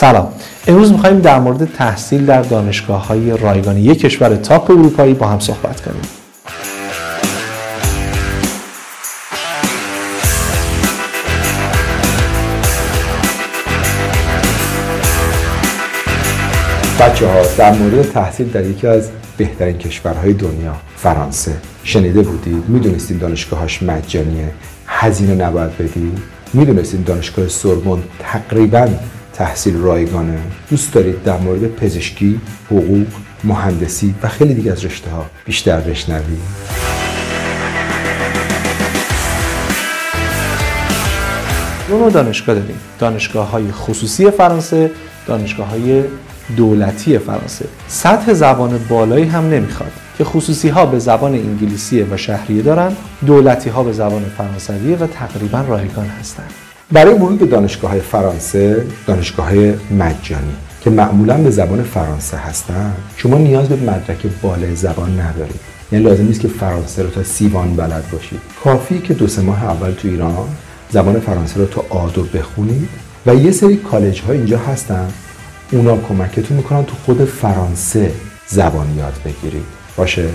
سلام. امروز می‌خوایم در مورد تحصیل در دانشگاه های رایگان یک کشور تاپ اروپایی با هم صحبت کنیم. بچه ها در مورد تحصیل در یکی از بهترین کشورهای دنیا فرانسه. شنیده بودید می‌دونستید دانشگاهاش مجانیه. هزینه نباید بدید می‌دونستید دانشگاه سوربن تقریبا تحصیل رایگانه. دوست دارید در مورد پزشکی حقوق مهندسی و خیلی دیگه از رشته ها بیشتر بشنوید دو نوع دانشگاه داریم. دانشگاه های خصوصی فرانسه دانشگاه های دولتی فرانسه. سطح زبان بالایی هم نمی‌خواد که خصوصی ها به زبان انگلیسی و شهریه دارن دولتی ها به زبان فرانسویه و تقریبا رایگان هستند برای ورود به دانشگاه های فرانسه دانشگاه های مجانی که معمولا به زبان فرانسه هستن شما نیاز به مدرک بالای زبان ندارید. یعنی لازم نیست که فرانسه رو تا سیوان بلد باشید. کافی که دو سه ماه اول تو ایران زبان فرانسه رو تا آدو بخونید و یه سری کالج ها اینجا هستن. اونا کمکتون می‌کنن تو خود فرانسه زبان یاد بگیرید. باشه؟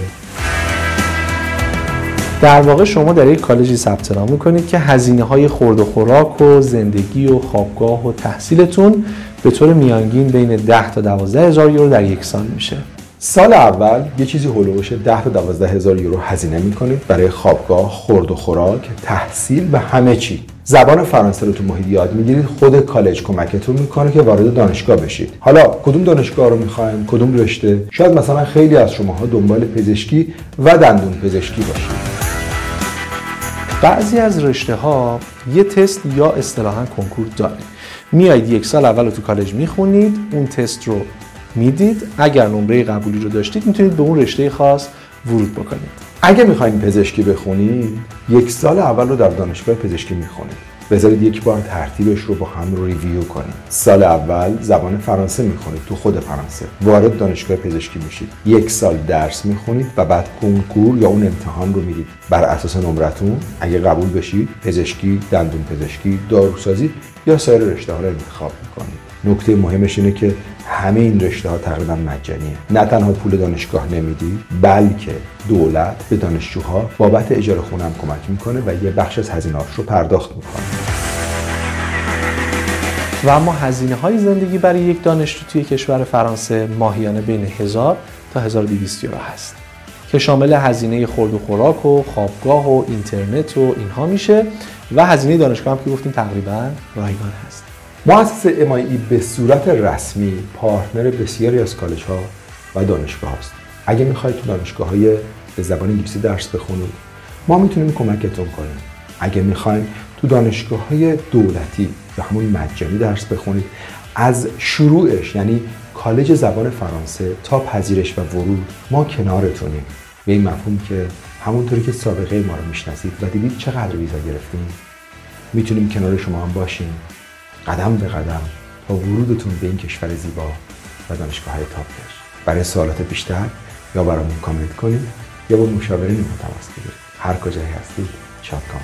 در واقع شما در یک کالجی ثبت نام می‌کنید که هزینه های خورد و خوراک و زندگی و خوابگاه و تحصیلتون به طور میانگین بین 10 تا 12 هزار یورو در یک سال میشه. سال اول یه چیزی هلوش 10 تا 12 هزار یورو هزینه می‌کنید برای خوابگاه، خورد و خوراک، تحصیل و همه چی. زبان فرانسه رو تو محیط یاد می‌گیرید خود کالج کمکتون می‌کنه که وارد دانشگاه بشید. حالا کدوم دانشگاه رو می‌خوایم؟ کدوم رشته؟ شاید مثلا خیلی از شماها دنبال پزشکی و دندون پزشکی باشید. بعضی از رشته ها یه تست یا اصطلاحا کنکور داره. میایید یک سال اول رو تو کالج می‌خونید اون تست رو می‌دید. اگر نمره قبولی رو داشتید می‌تونید به اون رشته خاص ورود بکنید. اگه می‌خواین پزشکی بخونید یک سال اول رو در دانشگاه پزشکی می‌خونید. بذارید یک بار ترتیبش رو با هم ریویو کنید سال اول زبان فرانسه می‌خونید تو خود فرانسه. وارد دانشگاه پزشکی میشید. یک سال درس می‌خونید و بعد کنکور یا اون امتحان رو می‌دید بر اساس نمرتون اگه قبول بشید پزشکی دندون پزشکی داروسازی یا سایر رشته ها رو انتخاب می‌کنید. نکته مهمش اینه که همه این رشته ها تقریبا مجانیه نه تنها پول دانشگاه نمیدی بلکه دولت به دانشجوها بابت اجاره خونه هم کمک می‌کنه و یه بخش از هزینه‌هاش رو پرداخت می‌کنه. و اما هزینه های زندگی برای یک دانشجو توی کشور فرانسه ماهیانه بین 1000 تا 1200 یورو هست که شامل هزینه خورد و خوراک و خوابگاه و اینترنت و اینها میشه. و هزینه دانشگاه هم که گفتیم تقریبا رایگان هست. مؤسسه امایی به صورت رسمی پارتنر بسیاری از کالج ها و دانشگاه هست اگه می‌خواید تو دانشگاه های به زبان انگلیسی درس بخونید ما می‌تونیم کمکتون کنیم. اگه می‌خواین تو دانشگاه های دولتی یا همون مجانی درس بخونید از شروعش یعنی کالج زبان فرانسه تا پذیرش و ورود ما کنارتونیم. به این مفهوم که همونطوری که سابقه ما رو می‌شناسید و دیدید چقدر ویزا گرفتیم می‌تونیم کنار شما هم باشیم. قدم به قدم تا ورودتون به این کشور زیبا و دانشگاه های تاپ برای سوالات بیشتر یا برامون کامنت کنید یا با مشاورین ما تماس بگیرید هر کجایی هستید شاد کام